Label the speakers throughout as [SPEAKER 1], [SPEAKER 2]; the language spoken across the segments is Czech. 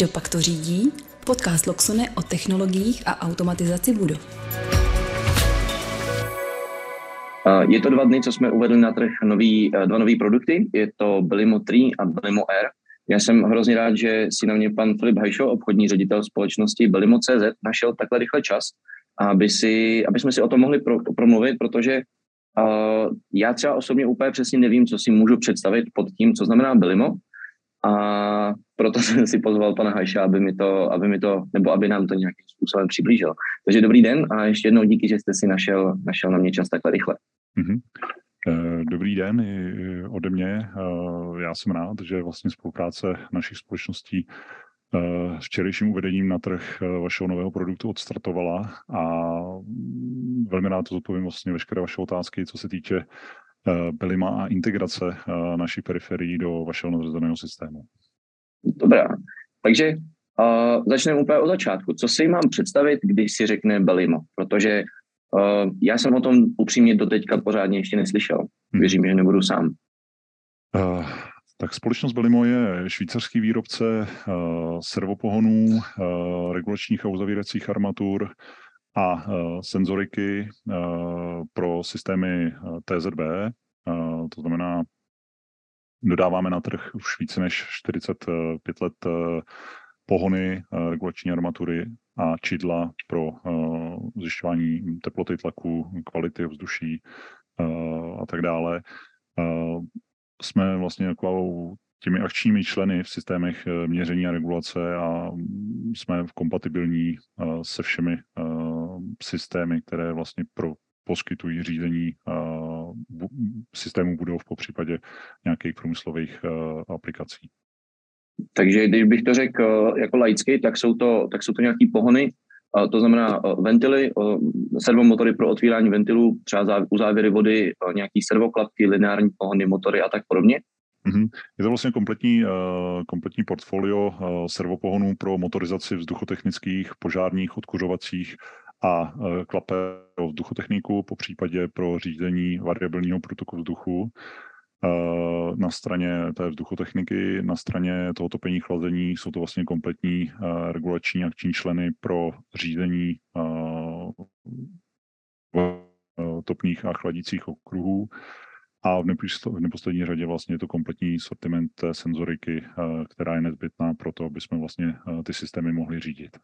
[SPEAKER 1] Kdo pak to řídí? Podcast Loxone o technologiích a automatizaci budov.
[SPEAKER 2] Je to dva dny, co jsme uvedli na trh nový, dva nové produkty. Je to Belimo 3 a Belimo R. Já jsem hrozně rád, že si na mě pan Filip Hajšo, obchodní ředitel společnosti Belimo.cz, našel takhle rychle čas, aby, si, aby jsme si o tom mohli pro, promluvit, protože uh, já třeba osobně úplně přesně nevím, co si můžu představit pod tím, co znamená Belimo. A proto jsem si pozval pana Hajša, aby mi to, aby mi to, nebo aby nám to nějakým způsobem přiblížil. Takže dobrý den a ještě jednou díky, že jste si našel, našel na mě čas takhle rychle. Mm-hmm.
[SPEAKER 3] Dobrý den i ode mě. Eh, já jsem rád, že vlastně spolupráce našich společností eh, s včerejším uvedením na trh vašeho nového produktu odstartovala a mm, velmi rád to zodpovím vlastně veškeré vaše otázky, co se týče Belima a integrace naší periferií do vašeho nadřazeného systému.
[SPEAKER 2] Dobrá, takže uh, začneme úplně od začátku. Co si mám představit, když si řekne Belimo? Protože uh, já jsem o tom upřímně do teďka pořádně ještě neslyšel. Hmm. Věřím, že nebudu sám.
[SPEAKER 3] Uh, tak společnost Belimo je švýcarský výrobce uh, servopohonů, uh, regulačních a uzavíracích armatur a uh, senzoriky uh, pro systémy uh, TZB, to znamená dodáváme na trh už více než 45 let eh, pohony, eh, regulační armatury a čidla pro eh, zjišťování teploty tlaku, kvality vzduší a tak dále. Jsme vlastně takovou těmi akčními členy v systémech měření a regulace a jsme kompatibilní se všemi systémy, které vlastně pro poskytují řízení systému budov po případě nějakých průmyslových aplikací.
[SPEAKER 2] Takže když bych to řekl jako laicky, tak jsou to, tak jsou to nějaké pohony, to znamená ventily, servomotory pro otvírání ventilů, třeba u závěry vody, nějaký servoklapky, lineární pohony, motory a tak podobně.
[SPEAKER 3] Mm-hmm. Je to vlastně kompletní, kompletní portfolio servopohonů pro motorizaci vzduchotechnických, požárních, odkuřovacích a e, klape pro vzduchotechniku, po případě pro řízení variabilního průtoku vzduchu na straně té vzduchotechniky, na straně toho topení chlazení jsou to vlastně kompletní regulační akční členy pro řízení topných a chladících okruhů. A v neposlední řadě vlastně je to kompletní sortiment senzoriky, která je nezbytná pro to, aby jsme vlastně ty systémy mohli řídit.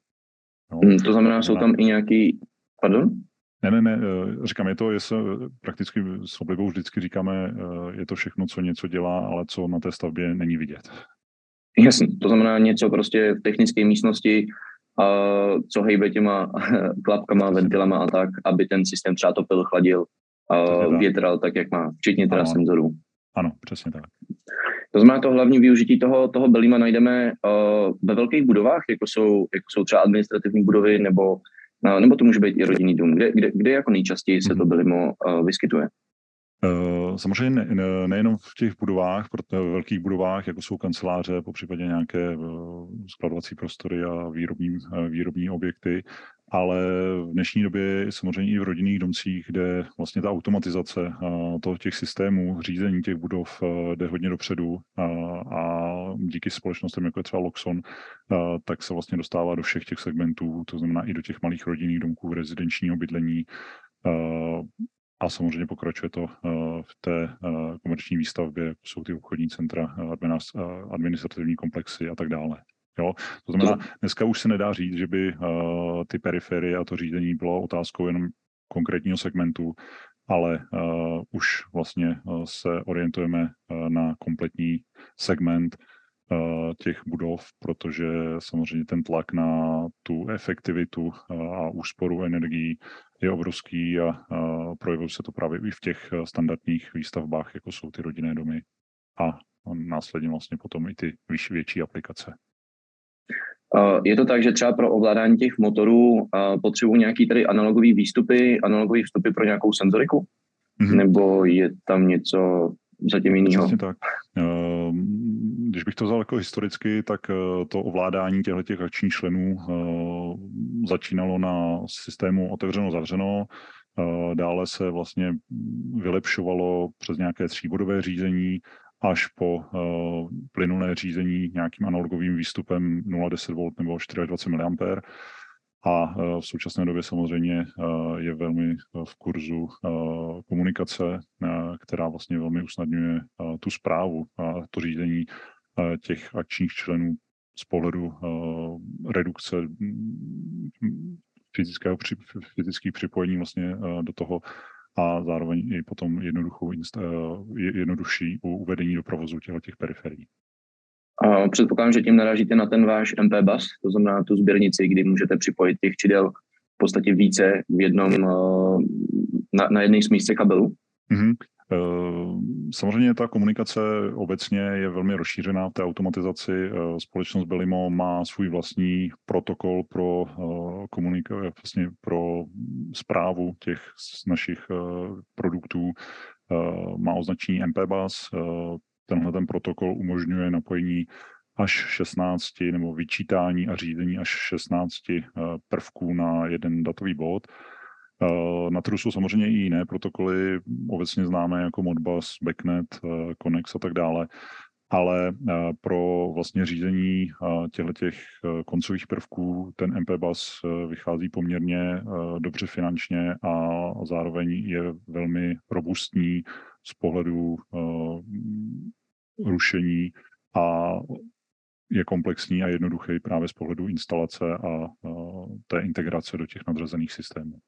[SPEAKER 2] No, to znamená, jsou tam i nějaký, pardon?
[SPEAKER 3] Ne, ne, ne, eh, říkám, je to, je, prakticky s oblibou vždycky říkáme, eh, je to všechno, co něco dělá, ale co na té stavbě není vidět.
[SPEAKER 2] Jasně, to znamená něco prostě v technické místnosti, a co hejbe těma klapkama, ventilama a tak, aby ten systém třeba topil, chladil, a větral tak, jak má, včetně teda ano. senzorů.
[SPEAKER 3] Ano, přesně tak.
[SPEAKER 2] To znamená, to hlavní využití toho, toho Belima najdeme uh, ve velkých budovách, jako jsou, jako jsou třeba administrativní budovy, nebo, uh, nebo to může být i rodinný dům. Kde, kde, kde jako nejčastěji se to mhm. Belimo uh, vyskytuje?
[SPEAKER 3] Uh, samozřejmě ne, ne, nejenom v těch budovách, v velkých budovách, jako jsou kanceláře, po případě nějaké skladovací prostory a výrobní, výrobní objekty, ale v dnešní době samozřejmě i v rodinných domcích, kde vlastně ta automatizace toho těch systémů, řízení těch budov jde hodně dopředu a, díky společnostem, jako je třeba Loxon, tak se vlastně dostává do všech těch segmentů, to znamená i do těch malých rodinných domků, rezidenčního bydlení, a samozřejmě pokračuje to v té komerční výstavbě, jsou ty obchodní centra, administrativní komplexy a tak dále. Jo? To znamená, dneska už se nedá říct, že by uh, ty periferie a to řízení bylo otázkou jenom konkrétního segmentu, ale uh, už vlastně uh, se orientujeme uh, na kompletní segment uh, těch budov, protože samozřejmě ten tlak na tu efektivitu uh, a úsporu energií je obrovský a uh, projevuje se to právě i v těch standardních výstavbách, jako jsou ty rodinné domy a následně vlastně potom i ty vyšší, větší aplikace.
[SPEAKER 2] Je to tak, že třeba pro ovládání těch motorů potřebují nějaký tady analogový výstupy, analogové vstupy pro nějakou senzoriku? Mm-hmm. Nebo je tam něco zatím jiného?
[SPEAKER 3] Přesně tak. Ehm, když bych to vzal jako historicky, tak eh, to ovládání těchto těch akčních členů eh, začínalo na systému otevřeno-zavřeno, eh, dále se vlastně vylepšovalo přes nějaké tříbodové řízení až po plynulé řízení nějakým analogovým výstupem 0,10 V nebo 24 mA. A v současné době samozřejmě je velmi v kurzu komunikace, která vlastně velmi usnadňuje tu zprávu a to řízení těch akčních členů z pohledu redukce fyzického, fyzických připojení vlastně do toho a zároveň i potom jednoduchou, jednodušší uvedení do provozu těch, těch periferií.
[SPEAKER 2] A předpokládám, že tím narážíte na ten váš MP bus, to znamená tu sběrnici, kdy můžete připojit těch čidel v podstatě více v jednom, na, na jedné smístce kabelu.
[SPEAKER 3] Mm-hmm. Samozřejmě ta komunikace obecně je velmi rozšířená v té automatizaci. Společnost Belimo má svůj vlastní protokol pro komunikaci, vlastně pro zprávu těch našich produktů. Má označení MPBus. Tenhle ten protokol umožňuje napojení až 16 nebo vyčítání a řízení až 16 prvků na jeden datový bod. Eh, na trhu jsou samozřejmě i jiné protokoly, obecně známé jako Modbus, Backnet, eh, Connex a tak dále, ale eh, pro vlastně řízení těchto těch koncových prvků ten MPBus vychází poměrně dobře finančně a zároveň je velmi robustní z pohledu rušení a je komplexní a jednoduchý právě z pohledu instalace a té integrace do těch nadřazených systémů.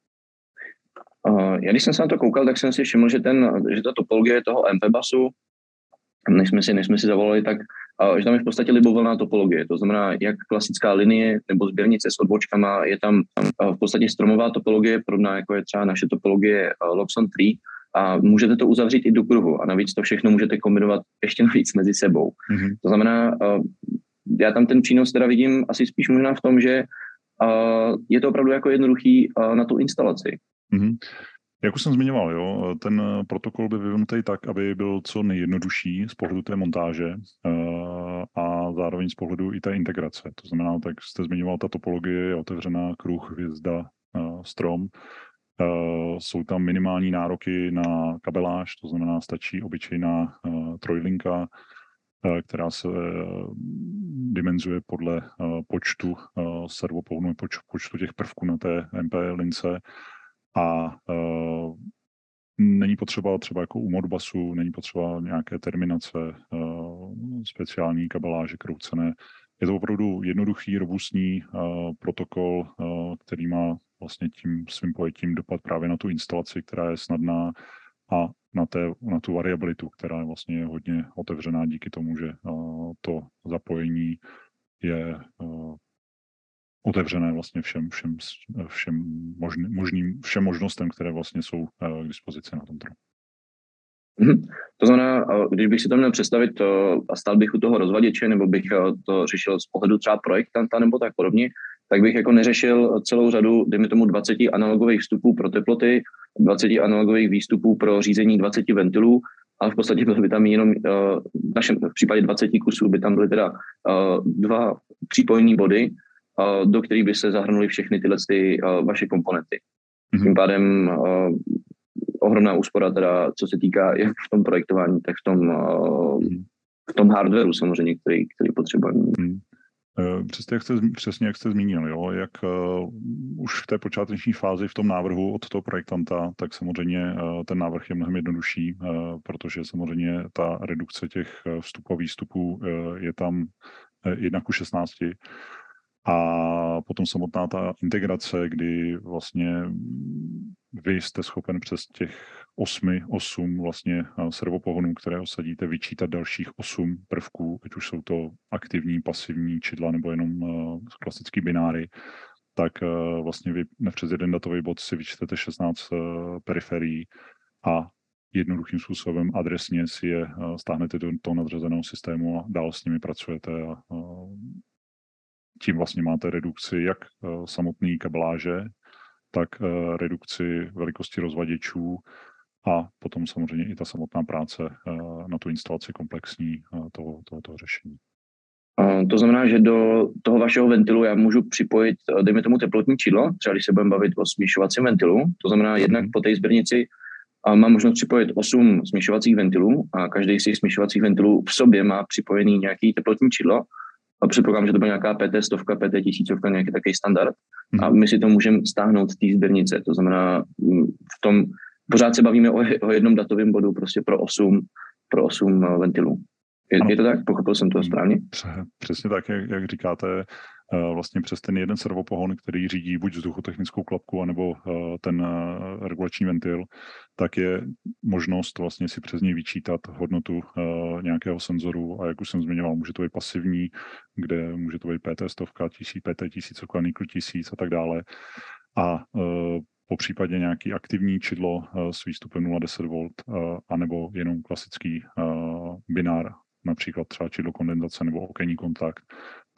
[SPEAKER 2] Uh, já když jsem se na to koukal, tak jsem si všiml, že, ten, že ta topologie toho MPBusu, než jsme si, než jsme si zavolali, tak uh, že tam je v podstatě libovolná topologie. To znamená, jak klasická linie nebo sběrnice s odbočkama, je tam uh, v podstatě stromová topologie, podobná jako je třeba naše topologie Loxon 3, a můžete to uzavřít i do kruhu a navíc to všechno můžete kombinovat ještě navíc mezi sebou. Mm-hmm. To znamená, já tam ten přínos teda vidím asi spíš možná v tom, že je to opravdu jako jednoduchý na tu instalaci.
[SPEAKER 3] Mm-hmm. Jak už jsem zmiňoval, jo, ten protokol by vyvinutý tak, aby byl co nejjednodušší z pohledu té montáže uh, a zároveň z pohledu i té integrace. To znamená, tak jste zmiňoval, ta topologie je otevřená kruh, hvězda, uh, strom. Jsou tam minimální nároky na kabeláž, to znamená, stačí obyčejná trojlinka, která se dimenzuje podle počtu servopohonů, počtu těch prvků na té MP lince a uh, není potřeba třeba jako u Modbasu, není potřeba nějaké terminace, uh, speciální kabeláže kroucené. Je to opravdu jednoduchý, robustní uh, protokol, uh, který má vlastně tím svým pojetím dopad právě na tu instalaci, která je snadná a na, té, na tu variabilitu, která je vlastně hodně otevřená díky tomu, že uh, to zapojení je uh, otevřené vlastně všem, všem, všem, možný, možným, všem možnostem, které vlastně jsou eh, k dispozici na tom trhu.
[SPEAKER 2] Mm-hmm. To znamená, když bych si to měl představit to, a stál bych u toho rozvaděče, nebo bych eh, to řešil z pohledu třeba projektanta nebo tak podobně, tak bych jako neřešil celou řadu, dejme tomu 20 analogových vstupů pro teploty, 20 analogových výstupů pro řízení 20 ventilů, ale v podstatě byly by tam jenom, eh, v našem v případě 20 kusů by tam byly teda dva přípojní body, do kterých by se zahrnuly všechny tyhle ty vaše komponenty. Mm-hmm. Tím pádem ohromná úspora teda, co se týká jak v tom projektování, tak v tom, mm-hmm. v tom hardwareu samozřejmě, který, který potřebujeme. Mm-hmm.
[SPEAKER 3] Přesně jak, jste, přesně jak jste zmínil, jo, jak uh, už v té počáteční fázi v tom návrhu od toho projektanta, tak samozřejmě uh, ten návrh je mnohem jednodušší, uh, protože samozřejmě ta redukce těch vstupů a výstupů uh, je tam uh, 1 ku 16 a potom samotná ta integrace, kdy vlastně vy jste schopen přes těch osmi, osm vlastně servopohonů, které osadíte, vyčítat dalších osm prvků, ať už jsou to aktivní, pasivní čidla nebo jenom klasický bináry, tak vlastně vy přes jeden datový bod si vyčtete 16 periferií a jednoduchým způsobem adresně si je stáhnete do toho nadřazeného systému a dál s nimi pracujete a tím vlastně máte redukci jak eh, samotný kabeláže, tak eh, redukci velikosti rozvaděčů a potom samozřejmě i ta samotná práce eh, na tu instalaci komplexní toho, toho, toho řešení.
[SPEAKER 2] To znamená, že do toho vašeho ventilu já můžu připojit, dejme tomu teplotní čidlo, třeba když se budeme bavit o smíšovacím ventilu, to znamená jednak mhm. po té sběrnici a má možnost připojit 8 směšovacích ventilů a každý z těch směšovacích ventilů v sobě má připojený nějaký teplotní čidlo a předpokládám, že to bude nějaká PT stovka, PT tisícovka, nějaký takový standard a my si to můžeme stáhnout z té sběrnice, to znamená mm, v tom, pořád se bavíme o, o jednom datovém bodu prostě pro 8, pro 8 eh, ventilů. Je, je to tak? Pochopil jsem to správně?
[SPEAKER 3] Přesně tak, jak, jak říkáte, vlastně přes ten jeden servopohon, který řídí buď vzduchotechnickou klapku, anebo eh, ten eh, regulační ventil, tak je možnost vlastně si přes něj vyčítat hodnotu nějakého senzoru a jak už jsem zmiňoval, může to být pasivní, kde může to být PT stovka, tisíc, PT tisícovka, nikl tisíc a tak dále. A po případě nějaký aktivní čidlo s výstupem 0,10 V, anebo jenom klasický binár, například třeba čidlo kondenzace nebo okenní kontakt,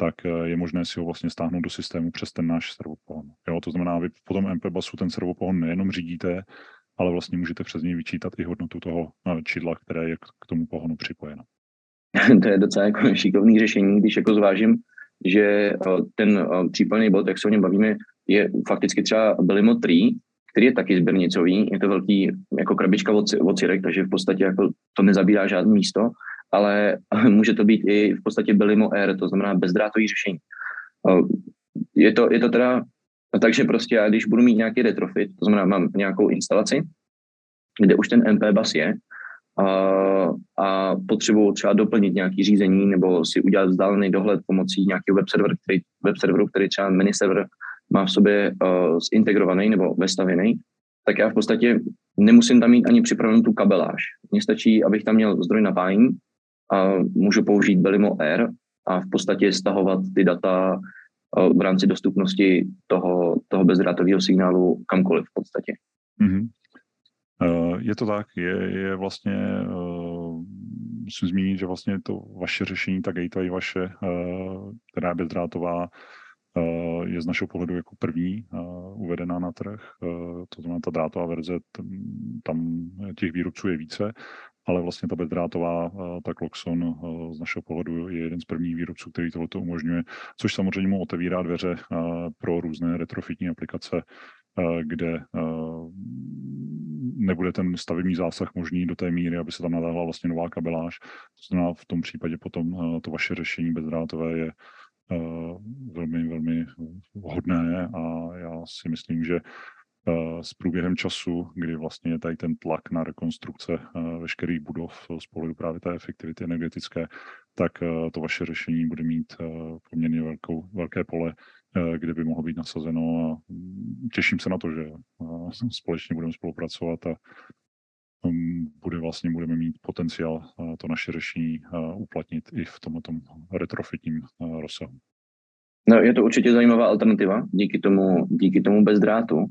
[SPEAKER 3] tak eh, je možné si ho vlastně stáhnout do systému přes ten náš servopohon. Jo, to znamená, vy po tom MPBusu ten servopohon nejenom řídíte, ale vlastně můžete přes něj vyčítat i hodnotu toho eh, čidla, které je k tomu pohonu připojeno.
[SPEAKER 2] to je docela jako šikovný řešení, když jako zvážím, že eh, ten případný bod, jak se o něm bavíme, je fakticky třeba Belimo 3, který je taky sběrnicový, je to velký jako krabička od, od cirek, takže v podstatě jako to nezabírá žádné místo ale může to být i v podstatě Belimo Air, to znamená bezdrátový řešení. Je to, je to teda takže prostě já, když budu mít nějaký retrofit, to znamená, mám nějakou instalaci, kde už ten MP bus je a, a potřebuji třeba doplnit nějaký řízení nebo si udělat vzdálený dohled pomocí nějakého web, server, který, web serveru, který třeba mini server má v sobě uh, zintegrovaný nebo vestavěný, tak já v podstatě nemusím tam mít ani připravenou tu kabeláž. Mně stačí, abych tam měl zdroj napájení a můžu použít Belimo Air a v podstatě stahovat ty data v rámci dostupnosti toho, toho bezdrátového signálu kamkoliv v podstatě. Mm-hmm.
[SPEAKER 3] Je to tak, je, je vlastně, uh, musím zmínit, že vlastně to vaše řešení, ta gateway vaše, která je bezdrátová, je z našeho pohledu jako první uvedená na trh. To znamená, ta drátová verze, tam těch výrobců je více ale vlastně ta bezdrátová, eh, ta Cloxon eh, z našeho pohledu je jeden z prvních výrobců, který tohle umožňuje, což samozřejmě mu otevírá dveře eh, pro různé retrofitní aplikace, kde nebude ten stavební zásah možný do té míry, aby se tam nadávala vlastně nová kabeláž. To znamená, v tom případě potom to vaše řešení bezdrátové je velmi, velmi vhodné a já si myslím, že s průběhem času, kdy vlastně je tady ten tlak na rekonstrukce eh, veškerých budov z pohledu právě té efektivity energetické, tak eh, to vaše řešení bude mít poměrně velkou, velké pole, kde by mohlo být nasazeno a mm, těším se na to, že společně budeme spolupracovat a mm, bude vlastně, budeme mít potenciál to naše řešení uplatnit i v tomto retrofitním rozsahu.
[SPEAKER 2] No, je to určitě zajímavá alternativa díky tomu, díky tomu bezdrátu.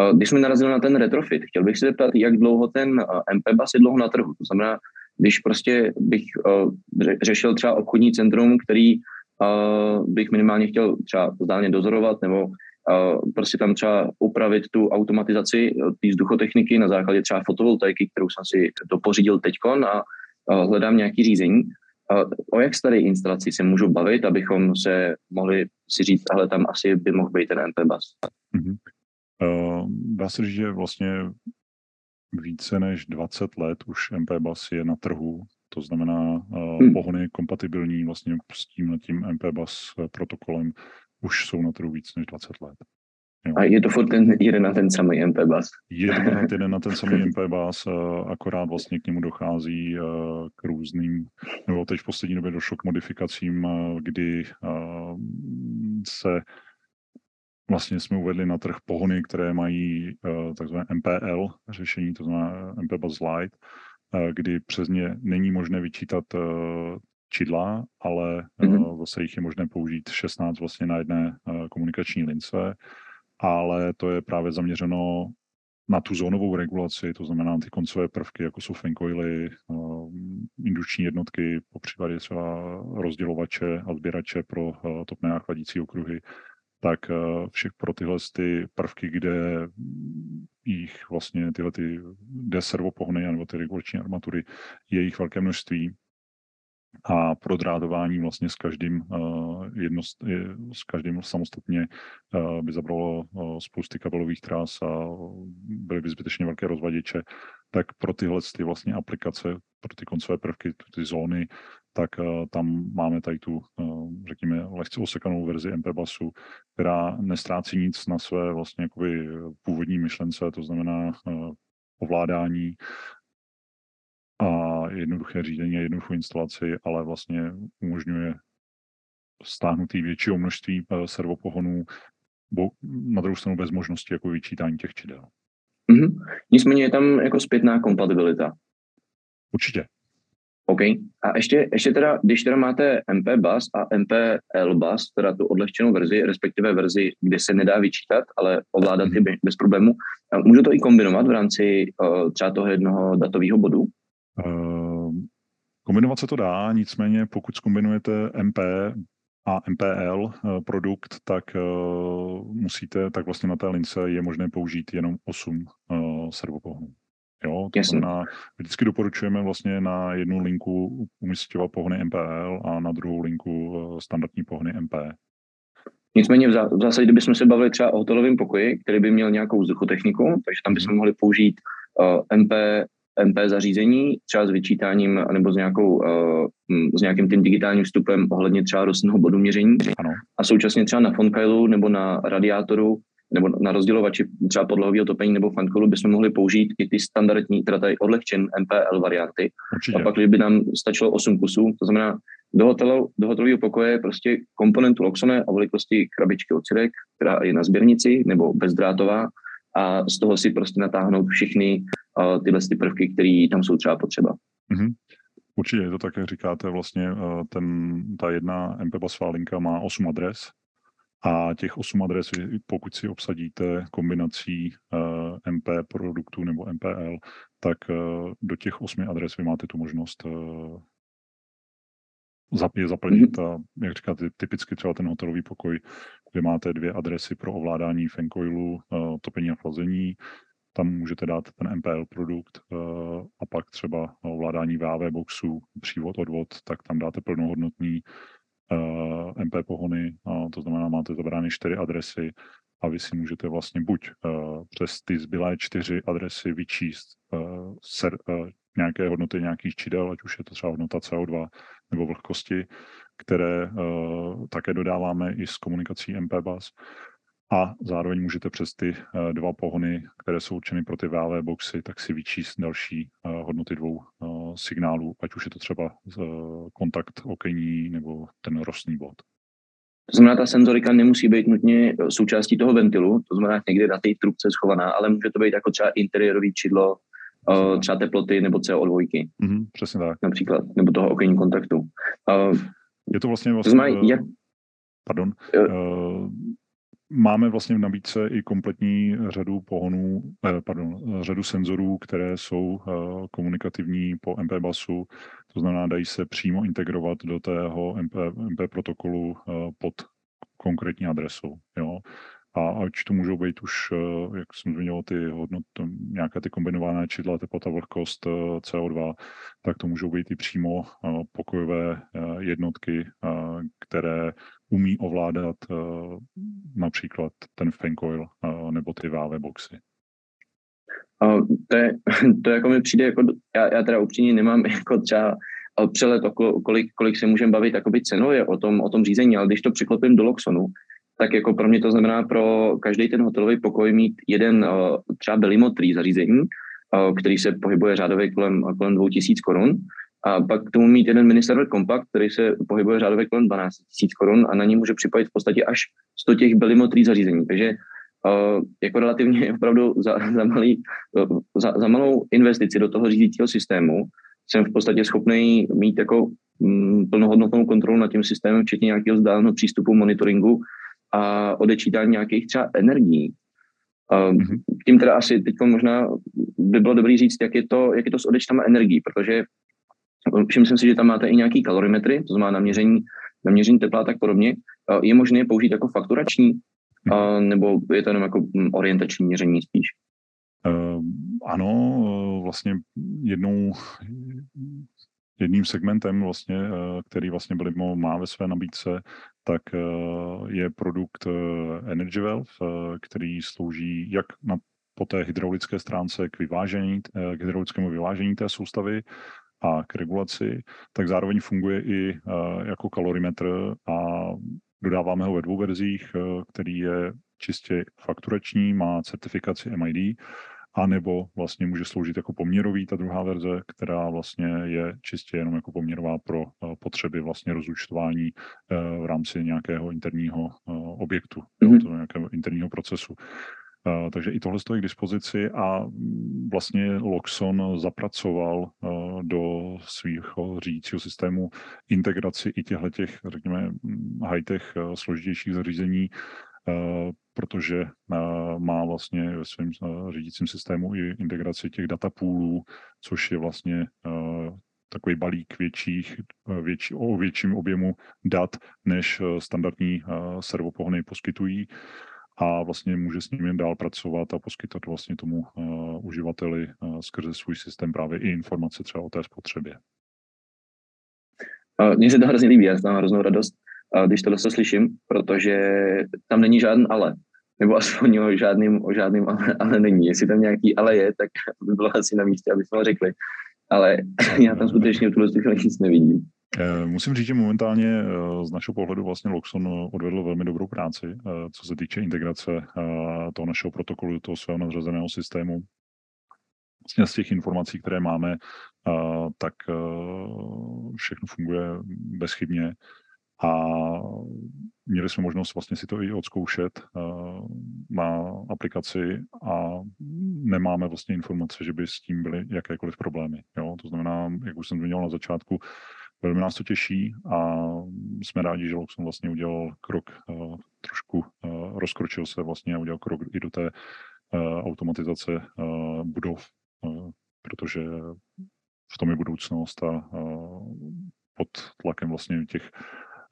[SPEAKER 2] Eh, když jsme narazili na ten retrofit, chtěl bych se zeptat, jak dlouho ten eh, MP bus je dlouho na trhu. To znamená, když prostě bych eh, řešil třeba obchodní centrum, který bych minimálně chtěl třeba vzdáleně dozorovat nebo prostě tam třeba upravit tu automatizaci té vzduchotechniky na základě třeba fotovoltaiky, kterou jsem si dopořídil teďkon a hledám nějaký řízení. O jak staré instalaci se můžu bavit, abychom se mohli si říct, ale tam asi by mohl být ten MP bus. Mm-hmm.
[SPEAKER 3] Uh, dá se říct, že vlastně více než 20 let už MP Bus je na trhu, to znamená uh, hmm. pohony kompatibilní vlastně s tím tím MP Bus protokolem už jsou na trhu víc než 20 let.
[SPEAKER 2] Jo. A je to furt ten jeden na ten samý MP bus?
[SPEAKER 3] Je to ten jeden na ten samý MP bus, akorát vlastně k němu dochází k různým, nebo teď v poslední době došlo k modifikacím, kdy se vlastně jsme uvedli na trh pohony, které mají uh, takzvané MPL řešení, to znamená MP Bus Lite, uh, kdy přes ně není možné vyčítat čidla, ale mm-hmm. zase jich je možné použít 16 vlastně na jedné komunikační lince, ale to je právě zaměřeno na tu zónovou regulaci, to znamená ty koncové prvky, jako jsou fancoily, indukční jednotky, po případě třeba rozdělovače a sběrače pro topné a chladící okruhy, tak eh, všech pro tyhle ty prvky, kde jich vlastně tyhle ty, kde servopohny nebo ty regulační armatury, je jich velké množství a pro drádování vlastně s každým, uh, jedno, s každým samostatně uh, by zabralo spousty kabelových trás a byly by zbytečně velké rozvaděče tak pro tyhle ty vlastně aplikace, pro ty koncové prvky, ty zóny, tak tam máme tady tu, řekněme, lehce osekanou verzi MP basu, která nestrácí nic na své vlastně jakoby původní myšlence, to znamená ovládání a jednoduché řízení a jednoduchou instalaci, ale vlastně umožňuje stáhnutý většího množství eh, servopohonů, bo na druhou stranu bez možnosti jako vyčítání těch čidel.
[SPEAKER 2] Mm-hmm. Nicméně je tam jako zpětná kompatibilita.
[SPEAKER 3] Určitě.
[SPEAKER 2] OK. A ještě, ještě teda, když teda máte MP bus a MP L bus, teda tu odlehčenou verzi, respektive verzi, kde se nedá vyčítat, ale ovládat mm-hmm. je bez problému, můžu to i kombinovat v rámci uh, třeba toho jednoho datového bodu? Uh,
[SPEAKER 3] kombinovat se to dá, nicméně pokud zkombinujete MP a MPL eh, produkt, tak uh, musíte, tak vlastně na té lince je možné použít jenom 8 uh, servopohonů. Jo, to Jasně. znamená, vždycky doporučujeme vlastně na jednu linku umístěvat pohony MPL a na druhou linku uh, standardní pohony MP.
[SPEAKER 2] Nicméně v, zásadě, kdybychom se bavili třeba o hotelovém pokoji, který by měl nějakou vzduchotechniku, takže tam bychom mhm. mohli použít uh, MP MP zařízení, třeba s vyčítáním nebo s, nějakou, uh, s nějakým tím digitálním vstupem ohledně třeba rostného bodu měření. Ano. A současně třeba na Fonkailu nebo na radiátoru nebo na rozdělovači třeba podlahového topení nebo fankolu bychom mohli použít i ty standardní, teda tady odlehčen MPL varianty. Určitě. A pak, kdyby nám stačilo 8 kusů, to znamená do, hotelu, do hotelového pokoje prostě komponentu Loxone a velikosti krabičky ocidek, která je na sběrnici nebo bezdrátová, a z toho si prostě natáhnout všechny uh, tyhle ty prvky, které tam jsou třeba potřeba. Mm-hmm.
[SPEAKER 3] Určitě je to tak, jak říkáte, vlastně ten, ta jedna MPBusová linka má 8 adres a těch 8 adres, pokud si obsadíte kombinací uh, MP produktů nebo MPL, tak uh, do těch 8 adres vy máte tu možnost uh, je zaplnit a jak říkáte, typicky třeba ten hotelový pokoj, kde máte dvě adresy pro ovládání fancoilu, uh, topení a chlazení, tam můžete dát ten MPL produkt a pak třeba ovládání VAV boxu, přívod, odvod, tak tam dáte plnohodnotný MP pohony, uh, to znamená, máte zabrány čtyři adresy a vy si můžete vlastně buď uh, přes ty zbylé čtyři adresy vyčíst uh, ser, nějaké hodnoty nějakých čidel, ať už je to třeba hodnota CO2 nebo vlhkosti, které také dodáváme i s komunikací MPBus. A zároveň můžete přes ty uh, dva pohony, které jsou určeny pro ty VAV boxy, tak si vyčíst další uh, hodnoty dvou uh, signálů, ať už je to třeba kontakt okení nebo ten rostný bod.
[SPEAKER 2] To znamená, ta senzorika nemusí být nutně součástí toho ventilu, to znamená někde na té trubce schovaná, ale může to být jako třeba interiérový čidlo třeba teploty nebo CO2.
[SPEAKER 3] Mm-hmm, přesně tak.
[SPEAKER 2] Například, nebo toho okenní kontaktu.
[SPEAKER 3] Je to vlastně vlastně... To znamená, uh, jak... Pardon. Uh, máme vlastně v nabídce i kompletní řadu pohonů, eh, pardon, řadu senzorů, které jsou eh, komunikativní po MP basu, to znamená, dají se přímo integrovat do tého MP, MP protokolu eh, pod konkrétní adresou. Jo. A ať to můžou být už, jak jsem zmiňoval, ty hodnoty, nějaké ty kombinované čidla, teplota, vlhkost, eh, CO2, tak to můžou být i přímo pokojové jednotky, které umí ovládat například ten fancoil nebo ty VAV boxy.
[SPEAKER 2] To, je, to jako mi přijde, jako, já, já teda upřímně nemám jako třeba přelet, kolik, kolik se můžeme bavit cenově o tom, o tom řízení, ale když to překlopím do Loxonu, tak jako pro mě to znamená pro každý ten hotelový pokoj mít jeden třeba belimotrý zařízení, uh, který se pohybuje řádově kolem, kolem 2000 korun. A pak k tomu mít jeden mini server kompakt, který se pohybuje řádově kolem 12 000 korun a na ní může připojit v podstatě až 100 těch belimotrý zařízení. Takže uh, jako relativně opravdu za, za, malý, uh, za, za malou investici do toho řídícího systému jsem v podstatě schopný mít jako mm, plnohodnotnou kontrolu nad tím systémem, včetně nějakého vzdáleného přístupu monitoringu a odečítání nějakých třeba energií. mm-hmm. Tím teda asi teď možná by bylo dobré říct, jak je to, jak je to s odečtama energií, protože všiml jsem si, že tam máte i nějaký kalorimetry, to znamená naměření, naměření tepla a tak podobně. Je možné je použít jako fakturační, nebo je to jenom jako hm, orientační měření spíš?
[SPEAKER 3] Uh, ano, vlastně jednou jedním segmentem, vlastně, eh, který vlastně Blimo má ve své nabídce, tak eh, je produkt eh, Energy Valve, který slouží jak na po té hydraulické stránce k vyvážení, k hydraulickému vyvážení té soustavy a k regulaci, tak zároveň funguje i jako kalorimetr a dodáváme ho ve dvou verzích, který je čistě fakturační, má certifikaci MID, anebo vlastně může sloužit jako poměrový ta druhá verze, která vlastně je čistě jenom jako poměrová pro uh, potřeby vlastně rozúčtování v rámci nějakého interního objektu, mm-hmm. nějakého interního procesu. Uh, takže i tohle stojí k dispozici a vlastně Loxon zapracoval uh, do svého řídícího systému integraci i těchto těch, řekněme, high-tech uh, složitějších zařízení Eh, protože eh, má vlastně ve svém eh, řídícím systému i integraci těch datapoolů, což je vlastně takový balík větších, větší, o větším objemu dat, než standardní servopohony poskytují a vlastně může s nimi dál pracovat a poskytovat vlastně tomu uh, uživateli uh, skrze svůj systém právě i informace třeba o té spotřebě.
[SPEAKER 2] Mně se to hrozně líbí, já mám hroznou radost, když tohle slyším, protože tam není žádný ale. Nebo aspoň o žádným, o žádným ale, ale není. Jestli tam nějaký ale je, tak by bylo asi na místě, aby jsme ho řekli. Ale já tam skutečně v tuhle chvíli nic nevidím.
[SPEAKER 3] Eh, musím říct, že momentálně eh, z našeho pohledu vlastně Loxon odvedl velmi dobrou práci, eh, co se týče integrace toho našeho protokolu, toho svého nadřazeného systému. Vlastně z těch informací, které máme, tak všechno funguje bezchybně a měli jsme možnost vlastně si to i odzkoušet na aplikaci a nemáme vlastně informace, že by s tím byly jakékoliv problémy. Jo? To znamená, jak už jsem zmínil na začátku, velmi nás to těší a jsme rádi, že Loxon vlastně udělal krok uh, trošku, uh, rozkročil se vlastně a udělal krok i do té automatizace budov, protože v tom je budoucnost a pod tlakem vlastně těch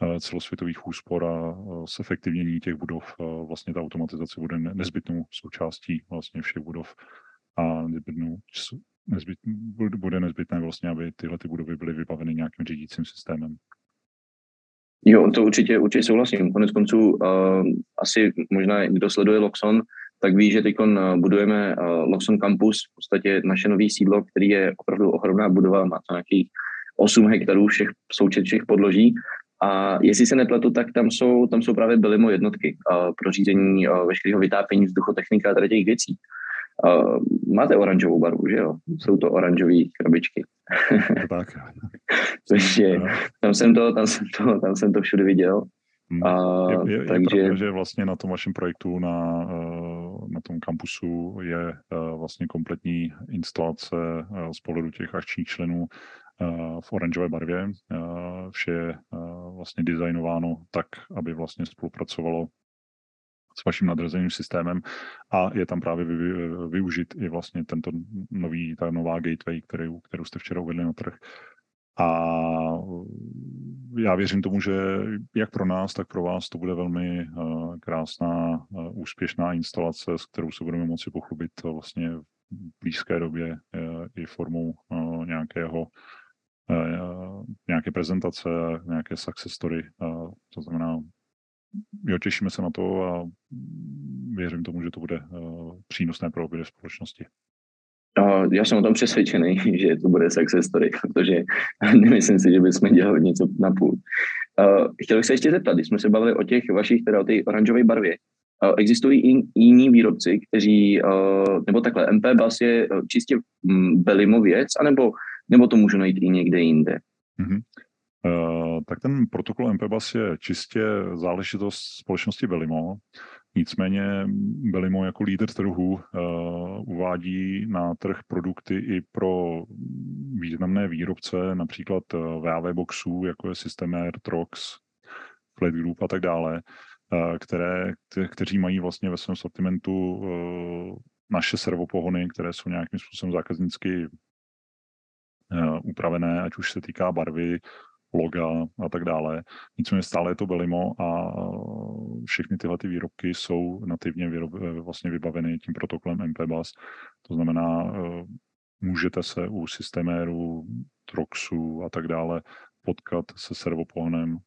[SPEAKER 3] Eh, celosvětových úspor a zefektivnění těch budov vlastně ta automatizace bude nezbytnou součástí vlastně všech budov a nezbytnou, nezbyt, bude nezbytné vlastně, aby tyhle ty budovy byly vybaveny nějakým řídícím systémem.
[SPEAKER 2] Jo, to určitě, určitě souhlasím. Konec konců uh, asi možná, kdo sleduje Loxon, tak ví, že teď budujeme uh, Loxon Campus, v podstatě naše nový sídlo, který je opravdu ohromná budova, má to nějakých 8 hektarů všech součet všech podloží a jestli se nepletu, tak tam jsou, tam jsou právě Belimo jednotky uh, pro řízení uh, veškerého vytápění vzduchotechnika a tady těch věcí. Uh, máte oranžovou barvu, že jo? Jsou to oranžové krabičky.
[SPEAKER 3] tak.
[SPEAKER 2] Což je, tam jsem to, tam jsem to, tam jsem to všude viděl.
[SPEAKER 3] Hmm. A, je, je, takže... je pravda, že vlastně na tom vašem projektu na, na tom kampusu je vlastně kompletní instalace z pohledu těch akčních členů v oranžové barvě. Vše je vlastně designováno tak, aby vlastně spolupracovalo s vaším nadřazeným systémem a je tam právě využit i vlastně tento nový, ta nová gateway, kterou, kterou jste včera uvedli na trh. A já věřím tomu, že jak pro nás, tak pro vás to bude velmi krásná, úspěšná instalace, s kterou se budeme moci pochlubit vlastně v blízké době i formou nějakého Eh, nějaké prezentace, nějaké success story. To znamená, jo, těšíme se na to a věřím tomu, že to bude eh, přínosné pro obě společnosti.
[SPEAKER 2] Já jsem o tom přesvědčený, že to bude success story, protože nemyslím si, že bychom dělali něco na půl. Chtěl bych se ještě zeptat, když jsme se bavili o těch vašich, teda o té oranžové barvě, existují i jiní výrobci, kteří, nebo takhle, MP Bus je čistě mm, Belimo věc, anebo nebo to můžu najít i někde jinde? Mm-hmm.
[SPEAKER 3] Uh, tak ten protokol MPBAS je čistě záležitost společnosti Belimo. Nicméně Belimo jako lídr trhu uh, uvádí na trh produkty i pro významné výrobce, například eh, VAV boxů, jako je Systemair, Trox, Flat Group a tak dále, uh, které, kte, kteří mají vlastně ve svém sortimentu uh, naše servopohony, které jsou nějakým způsobem zákaznicky Eh, upravené, ať už se týká barvy, loga a tak dále. Nicméně stále je to Belimo a všechny tyhle ty výrobky jsou nativně výrob, eh, vlastně vybaveny tím protokolem MPBus. To znamená, eh, můžete se u systéméru, Troxu a tak dále potkat se servopohonem,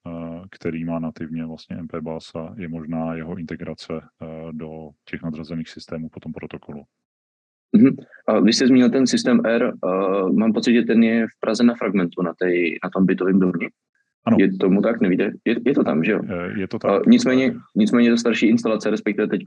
[SPEAKER 3] který má nativně vlastně MP bus a je možná jeho integrace do těch nadřazených systémů po tom protokolu.
[SPEAKER 2] Mm-hmm. A vy jste zmínil ten systém R, uh, mám pocit, že ten je v Praze na fragmentu, na, tej, na tom bytovém domě. Ano. Je tomu tak, nevíte? Je, je to tam, že jo?
[SPEAKER 3] Je to tak. Uh,
[SPEAKER 2] nicméně, nicméně to starší instalace, respektive teď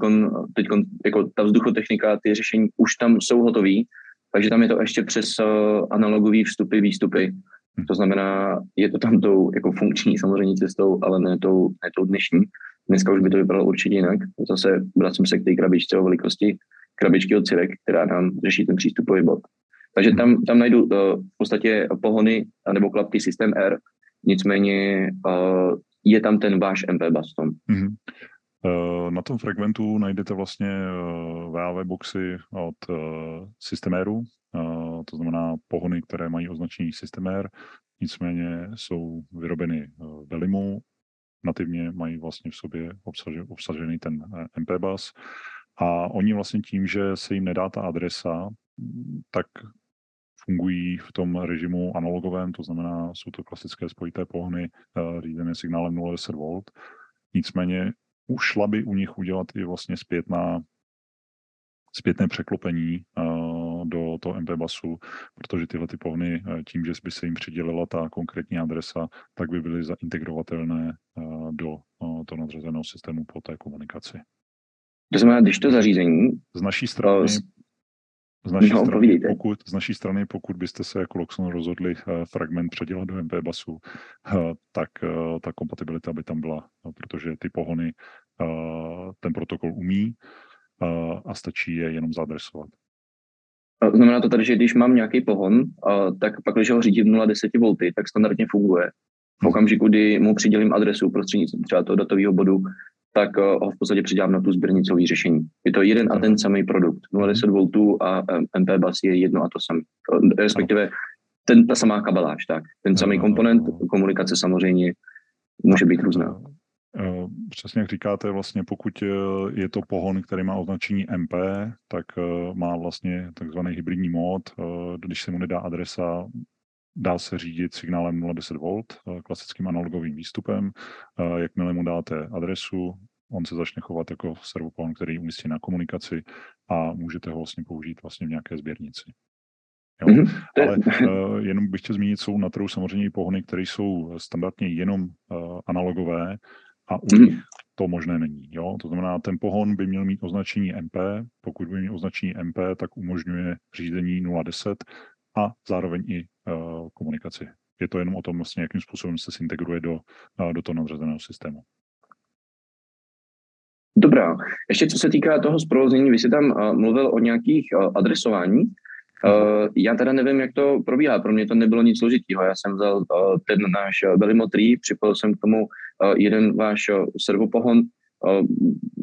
[SPEAKER 2] jako ta vzduchotechnika, ty řešení už tam jsou hotový, takže tam je to ještě přes uh, analogové vstupy, výstupy. Hmm. To znamená, je to tam tou jako funkční samozřejmě cestou, ale ne tou, ne tou dnešní. Dneska už by to vypadalo určitě jinak. Zase vracím se k té krabičce o velikosti krabičky od Cirek, která nám řeší ten přístupový bod. Takže tam, tam najdu uh, v podstatě pohony nebo klapky systém R, nicméně uh, je tam ten váš MP baston. Mm-hmm.
[SPEAKER 3] Na tom fragmentu najdete vlastně VAV boxy od Systeméru, to znamená pohony, které mají označení Systemer, nicméně jsou vyrobeny v Belimu, nativně mají vlastně v sobě obsažený ten MP bus a oni vlastně tím, že se jim nedá ta adresa, tak fungují v tom režimu analogovém, to znamená, jsou to klasické spojité pohony uh, řízené signálem 010 V. Nicméně ušla by u nich udělat i vlastně zpětná, zpětné překlopení uh, do toho MP basu, protože tyhle ty pohony uh, tím, že by se jim přidělila ta konkrétní adresa, tak by byly zaintegrovatelné do toho nadřazeného systému po té komunikaci.
[SPEAKER 2] To znamená, když to zařízení...
[SPEAKER 3] Z naší strany, z naší, no, strany, pokud, z naší strany, pokud byste se jako Loxon rozhodli uh, fragment předělat do MP basu, uh, tak ta kompatibilita by tam byla, uh, protože ty pohony ten protokol umí a stačí je jenom zaadresovat.
[SPEAKER 2] Znamená to tady, že když mám nějaký pohon, tak pak, když ho řídím 0,10 V, tak standardně funguje. V mhm. okamžiku, kdy mu přidělím adresu prostřednictvím třeba toho datového bodu, tak eh, ho v podstatě přidám na tu sběrnicový řešení. Je to jeden a ten samý produkt. 0,10 V a MP bus je jedno a to samé. Eh, respektive ten, ta samá kabeláž, tak. Ten samý komponent, komunikace samozřejmě může být různá.
[SPEAKER 3] Eh, přesně jak říkáte, vlastně pokud je to pohon, který má označení MP, tak má vlastně takzvaný hybridní mód. Když se mu nedá adresa, dá se řídit signálem 010 V, klasickým analogovým výstupem. Jakmile mu dáte adresu, on se začne chovat jako servopon, který je umístěn na komunikaci a můžete ho vlastně použít vlastně v nějaké sběrnici. Jo? Mm-hmm. Ale uh, jenom bych chtěl zmínit, jsou na trhu samozřejmě i pohony, které jsou standardně jenom uh, analogové a u mm-hmm. nich to možné není. Jo? To znamená, ten pohon by měl mít označení MP, pokud by měl označení MP, tak umožňuje řízení 010 a zároveň i komunikaci. Je to jenom o tom, vlastně, jakým způsobem se integruje do, uh, do toho nadřazeného systému.
[SPEAKER 2] Dobrá. Ještě co se týká toho zprovoznění, vy jste tam uh, mluvil o nějakých uh, adresování. Uh, já teda nevím, jak to probíhá. Pro mě to nebylo nic složitého. Já jsem vzal uh, ten náš Belimo 3, připojil jsem k tomu uh, jeden váš uh, servopohon. Uh,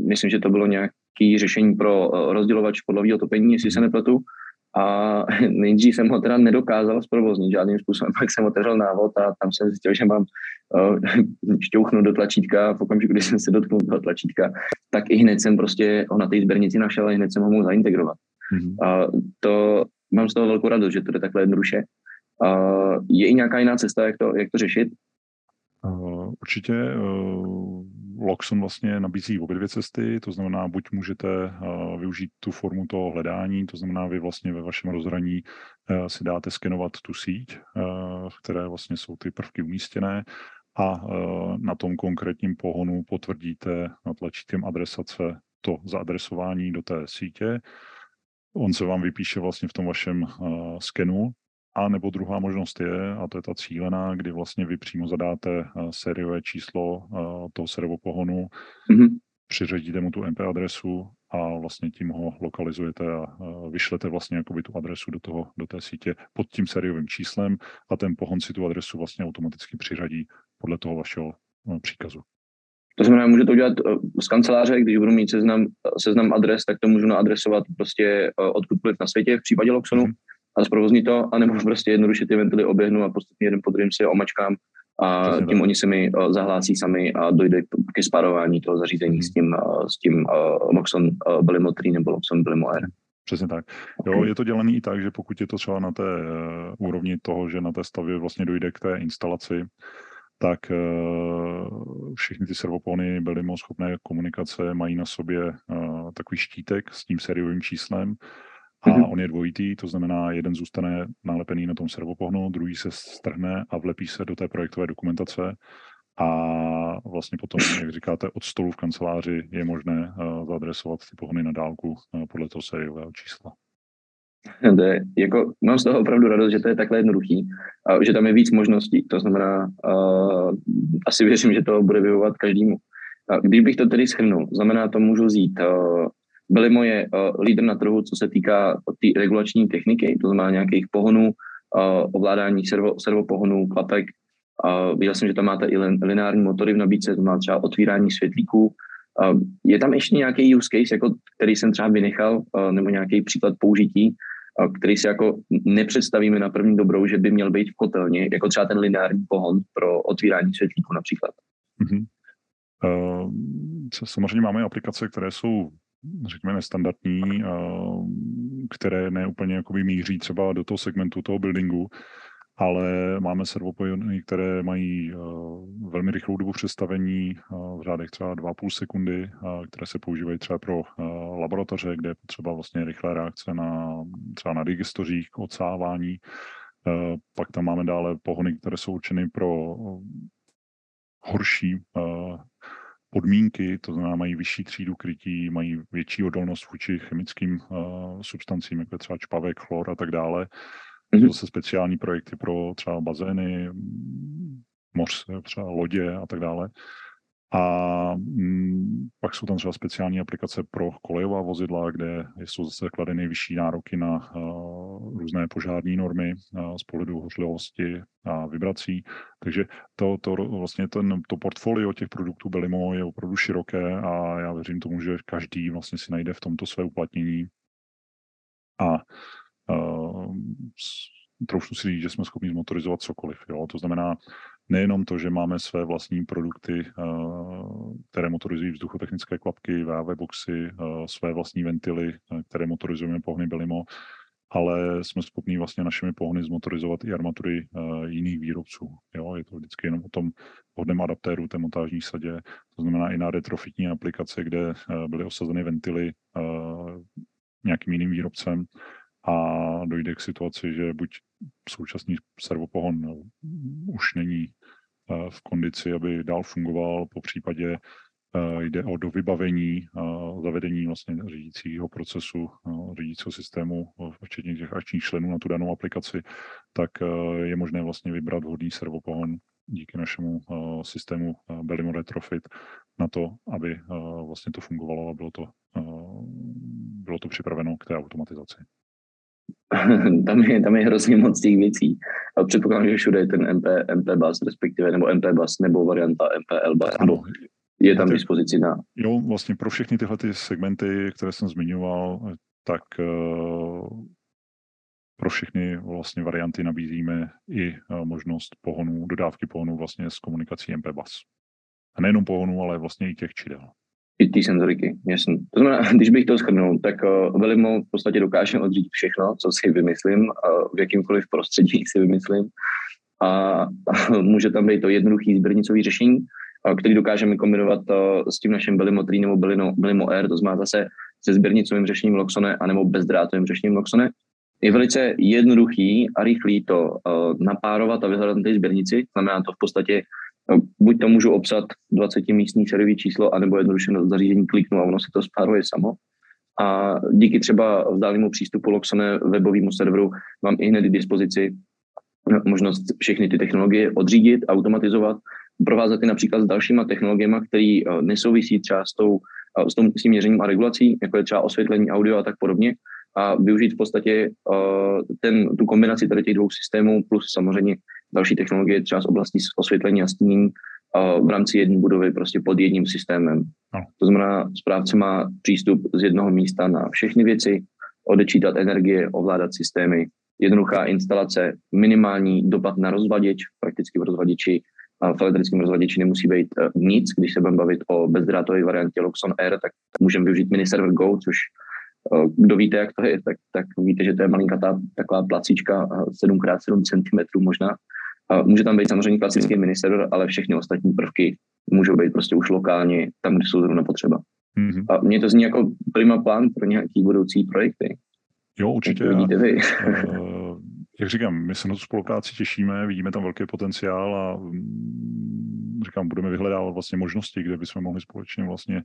[SPEAKER 2] myslím, že to bylo nějaké řešení pro uh, rozdělovač podlového topení, jestli se nepletu. A nejdřív jsem ho teda nedokázal zprovoznit žádným způsobem, pak jsem otevřel návod a tam jsem zjistil, že mám uh, šťouchnout do tlačítka a v okamžiku, kdy jsem se dotknul toho tlačítka, tak i hned jsem prostě ho na té sběrnici našel a hned jsem ho mohl zaintegrovat. Mm-hmm. A to mám z toho velkou radost, že to je takhle jednoduše. Uh, je i nějaká jiná cesta, jak to, jak to řešit?
[SPEAKER 3] Uh, určitě. Uh Loxon vlastně nabízí obě dvě cesty, to znamená, buď můžete uh, využít tu formu toho hledání, to znamená, vy vlastně ve vašem rozhraní uh, si dáte skenovat tu síť, v které vlastně jsou ty prvky umístěné a na tom konkrétním pohonu potvrdíte tlačítkem adresace to zaadresování do té sítě. On se vám vypíše vlastně v tom vašem skenu, a nebo druhá možnost je, a to je ta cílená, kdy vlastně vy přímo zadáte eh, sériové číslo eh, toho servopohonu, mm-hmm. přiřadíte mu tu MP adresu a vlastně tím ho lokalizujete a eh, vyšlete vlastně jakoby tu adresu do, toho, do té sítě pod tím sériovým číslem a ten pohon si tu adresu vlastně automaticky přiřadí podle toho vašeho příkazu.
[SPEAKER 2] To znamená, můžu to udělat z kanceláře, když budu mít seznam, seznam adres, tak to můžu naadresovat prostě odkudkoliv na světě v případě Loxonu. Mm-hmm a zprovozní to, anebo prostě jednoduše ty ventily oběhnu a postupně jeden po druhém si je omačkám a Přesně tím tak. oni se mi uh, zahlásí sami a dojde ke sparování toho zařízení hmm. s tím, uh, s tím uh, Moxon uh, Belimo 3 nebo Moxon Belimo R.
[SPEAKER 3] Přesně tak. Jo, je to dělané i tak, že pokud je to třeba na té uh, úrovni toho, že na té stavě vlastně dojde k té instalaci, tak uh, všechny ty servopony byly moc schopné komunikace, mají na sobě uh, takový štítek s tím sériovým číslem a mm-hmm. on je dvojitý, to znamená, jeden zůstane nalepený na tom servopohnu, druhý se strhne a vlepí se do té projektové dokumentace a vlastně potom, jak říkáte, od stolu v kanceláři je možné uh, zaadresovat ty pohony na dálku uh, podle toho sériového čísla.
[SPEAKER 2] To je, jako, mám z toho opravdu radost, že to je takhle jednoduchý, a že tam je víc možností. To znamená, uh, asi věřím, že to bude vyhovovat každému. A když bych to tedy schrnul, znamená to, můžu vzít uh, byli moje uh, lídr na trhu, co se týká té regulační techniky, to znamená nějakých pohonů, uh, ovládání servo, servopohonů, klapek. Uh, viděl jsem, že tam máte i lineární motory v nabídce, to má třeba otvírání světlíků. Uh, je tam ještě nějaký use case, jako, který jsem třeba vynechal, uh, nebo nějaký příklad použití, uh, který si jako nepředstavíme na první dobrou, že by měl být v kotelně, jako třeba ten lineární pohon pro otvírání světlíků například. Mm-hmm.
[SPEAKER 3] Uh, samozřejmě máme aplikace, které jsou řekněme, nestandardní, které neúplně jakoby míří třeba do toho segmentu toho buildingu, ale máme servopojony, které mají velmi rychlou dobu přestavení v řádech třeba 2,5 sekundy, které se používají třeba pro laboratoře, kde je potřeba vlastně rychlé reakce na třeba na digestořích, k odsávání. Pak tam máme dále pohony, které jsou určeny pro horší podmínky, to znamená, mají vyšší třídu krytí, mají větší odolnost vůči chemickým uh, substancím, jako je třeba čpavek, chlor a tak dále. Mm-hmm. To zase speciální projekty pro třeba bazény, moř, třeba lodě a tak dále. A mm, pak jsou tam třeba speciální aplikace pro kolejová vozidla, kde jsou zase kladeny vyšší nároky na uh, různé požární normy uh, z pohledu hořlivosti a vibrací. Takže to, to vlastně ten, to portfolio těch produktů Belimo je opravdu široké a já věřím tomu, že každý vlastně si najde v tomto své uplatnění. A uh, trošku si říct, že jsme schopni zmotorizovat cokoliv. Jo? To znamená, nejenom to, že máme své vlastní produkty, eh, které motorizují vzduchotechnické klapky, VAV boxy, eh, své vlastní ventily, eh, které motorizujeme pohony Belimo, ale jsme schopni vlastně našimi pohony zmotorizovat i armatury jiných výrobců. Jo? Je to vždycky jenom o tom vhodném adaptéru té montážní sadě, to znamená i na retrofitní aplikace, kde byly osazeny ventily nějakým jiným výrobcem, a dojde k situaci, že buď současný servopohon no, už není eh, v kondici, aby dál fungoval, po případě eh, jde o dovybavení, eh, zavedení vlastně řídícího procesu, řídícího systému, včetně těch akčních členů na tu danou aplikaci, tak je možné vlastně vybrat vhodný servopohon díky našemu systému Belimo Retrofit na to, aby vlastně to fungovalo a bylo to, bylo to připraveno k té automatizaci.
[SPEAKER 2] tam, je, tam je hrozně moc těch věcí. A předpokládám, že všude je ten MP, MP bus, respektive, nebo MP bus, nebo varianta MPL bus, ano. je tam dispozici na...
[SPEAKER 3] Jo, vlastně pro všechny tyhle ty segmenty, které jsem zmiňoval, tak uh, pro všechny vlastně varianty nabízíme i uh, možnost pohonu, dodávky pohonu vlastně s komunikací MP bus. A nejenom pohonu, ale vlastně i těch čidel
[SPEAKER 2] i ty senzoriky, jasný. To znamená, když bych to shrnul, tak uh, Velimo v podstatě dokáže odřídit všechno, co si vymyslím, uh, v jakýmkoliv prostředí si vymyslím. A, a může tam být to jednoduchý sběrnicový řešení, uh, který dokážeme kombinovat uh, s tím naším Belimo 3 nebo Belimo, Belimo R, to znamená zase se sběrnicovým řešením Loxone anebo bezdrátovým řešením Loxone. Je velice jednoduchý a rychlý to uh, napárovat a vyhledat na té sběrnici. Znamená to v podstatě buď to můžu obsat 20 místní sériový číslo, anebo jednoduše na zařízení kliknu a ono se to spáruje samo. A díky třeba vzdálenému přístupu Loxone webovému serveru mám i hned k dispozici možnost všechny ty technologie odřídit, automatizovat, provázat je například s dalšíma technologiemi, které eh, nesouvisí třeba s, tou, eh, s, tom, s tím měřením a regulací, jako je třeba osvětlení audio a tak podobně, a využít v podstatě uh, ten, tu kombinaci tady těch dvou systémů plus samozřejmě další technologie třeba z oblasti osvětlení a stínění v rámci jedné budovy prostě pod jedním systémem. No. To znamená, správce má přístup z jednoho místa na všechny věci, odečítat energie, ovládat systémy, jednoduchá instalace, minimální dopad na rozvaděč, prakticky v rozvaděči v elektrickém rozvaděči nemusí být uh, nic. Když se budeme bavit o bezdrátové variantě Luxon Air, tak můžeme využít mini server Go, což kdo víte, jak to je, tak, tak víte, že to je malinkatá taková placíčka 7x7 cm možná. Může tam být samozřejmě klasický ministeror, ale všechny ostatní prvky můžou být prostě už lokálně tam, kde jsou zrovna potřeba. Mm-hmm. A mně to zní jako prima plán pro nějaký budoucí projekty.
[SPEAKER 3] Jo, určitě. Jak vidíte vy? uh, jak říkám, my se na tu spolupráci těšíme, vidíme tam velký potenciál a mm, říkám, budeme vyhledávat vlastně možnosti, kde bychom mohli společně vlastně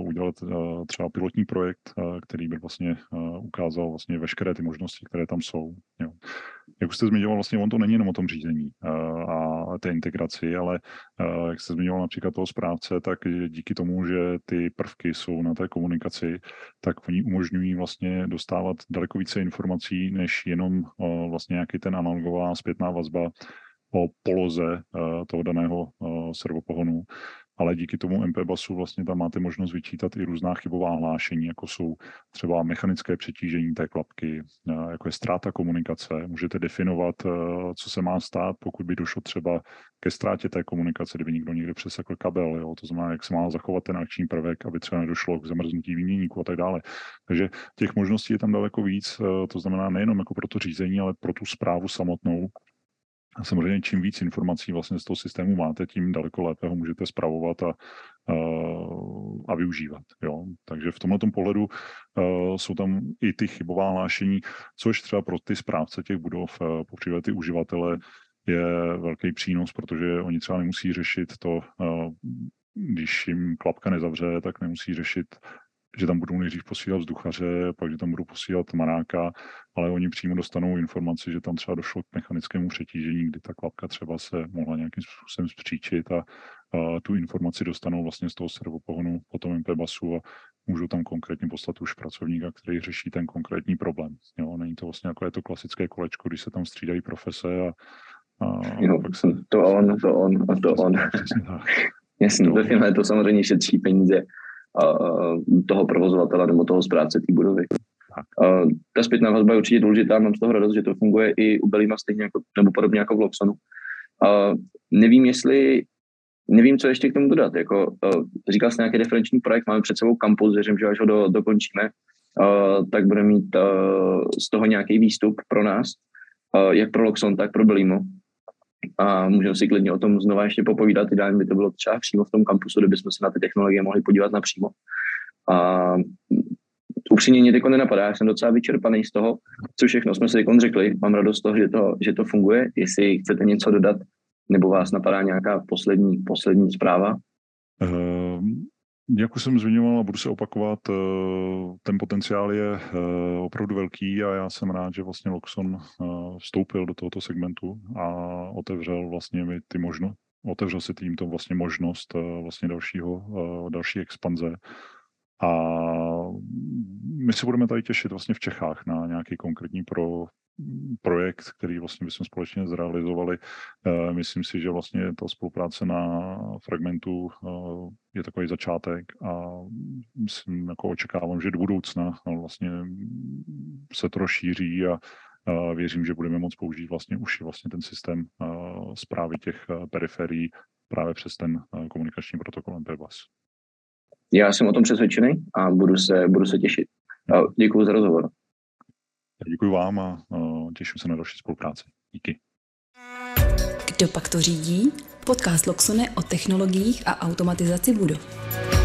[SPEAKER 3] udělat uh, třeba pilotní projekt, uh, který by vlastně ukázal vlastně veškeré ty možnosti, které tam jsou. Jo. Jak už jste zmiňoval, vlastně on to není jenom o tom řízení a té integraci, ale jak jste zmiňoval například toho správce, tak díky tomu, že ty prvky jsou na té komunikaci, tak oni umožňují vlastně dostávat daleko více informací, než jenom vlastně nějaký ten analogová zpětná vazba o poloze toho daného servopohonu ale díky tomu MP basu vlastně tam máte možnost vyčítat i různá chybová hlášení, jako jsou třeba mechanické přetížení té klapky, eh, jako je ztráta komunikace. Můžete definovat, eh, co se má stát, pokud by došlo třeba ke ztrátě té komunikace, kdyby někdo někde přesekl kabel, jo? to znamená, jak se má zachovat ten akční prvek, aby třeba nedošlo k zamrznutí výměníku a tak dále. Takže těch možností je tam daleko víc, eh, to znamená nejenom jako pro to řízení, ale pro tu zprávu samotnou, a samozřejmě čím víc informací vlastně z toho systému máte, tím daleko lépe ho můžete zpravovat a, a, a využívat. Jo? Takže v tomto pohledu uh, jsou tam i ty chybová hlášení, což třeba pro ty správce těch budov, uh, popřípadě ty uživatele, je velký přínos, protože oni třeba nemusí řešit to, uh, když jim klapka nezavře, tak nemusí řešit že tam budou nejdřív posílat vzduchaře, pak že tam budou posílat manáka, ale oni přímo dostanou informaci, že tam třeba došlo k mechanickému přetížení, kdy ta klapka třeba se mohla nějakým způsobem zpříčit a, a tu informaci dostanou vlastně z toho servopohonu potom MP basu a můžou tam konkrétně poslat už pracovníka, který řeší ten konkrétní problém. Jo, není to vlastně jako je to klasické kolečko, když se tam střídají profese a,
[SPEAKER 2] a jo, pak jsem... to on, to on a to on. Jasně, ve finále to samozřejmě šetří peníze toho provozovatele nebo toho správce té budovy. Ta zpětná vazba je určitě důležitá, mám z toho radost, že to funguje i u Belima stejně jako, nebo podobně jako v Loxonu. Nevím, jestli, nevím, co ještě k tomu dodat. Jako, říkal jsi nějaký referenční projekt, máme před sebou kampus, věřím, že až ho do, dokončíme, tak budeme mít z toho nějaký výstup pro nás, jak pro Loxon, tak pro Belimo a můžeme si klidně o tom znova ještě popovídat. Ideálně by to bylo třeba přímo v tom kampusu, kde bychom se na ty technologie mohli podívat napřímo. A upřímně mě teď nenapadá, já jsem docela vyčerpaný z toho, co všechno jsme si řekli. Mám radost z toho, že to, že to funguje. Jestli chcete něco dodat, nebo vás napadá nějaká poslední, poslední zpráva?
[SPEAKER 3] Um, jak už jsem zmiňoval a budu se opakovat, eh, ten potenciál je eh, opravdu velký a já jsem rád, že vlastně Loxon eh, vstoupil do tohoto segmentu a otevřel vlastně mi ty možnosti, otevřel si tímto vlastně možnost vlastně dalšího, další expanze. A my se budeme tady těšit vlastně v Čechách na nějaký konkrétní pro, projekt, který vlastně bychom společně zrealizovali. Eh, myslím si, že vlastně ta spolupráce na fragmentu eh, je takový začátek a myslím, jako očekávám, že do budoucna vlastně se to rozšíří a věřím, že budeme moct použít vlastně už vlastně ten systém zprávy těch periferií právě přes ten komunikační protokol MPBus.
[SPEAKER 2] Já jsem o tom přesvědčený a budu se, budu se těšit. Děkuji za rozhovor.
[SPEAKER 3] Děkuji vám a těším se na další spolupráci. Díky.
[SPEAKER 1] Kdo pak to řídí? Podcast Loxone o technologiích a automatizaci budov.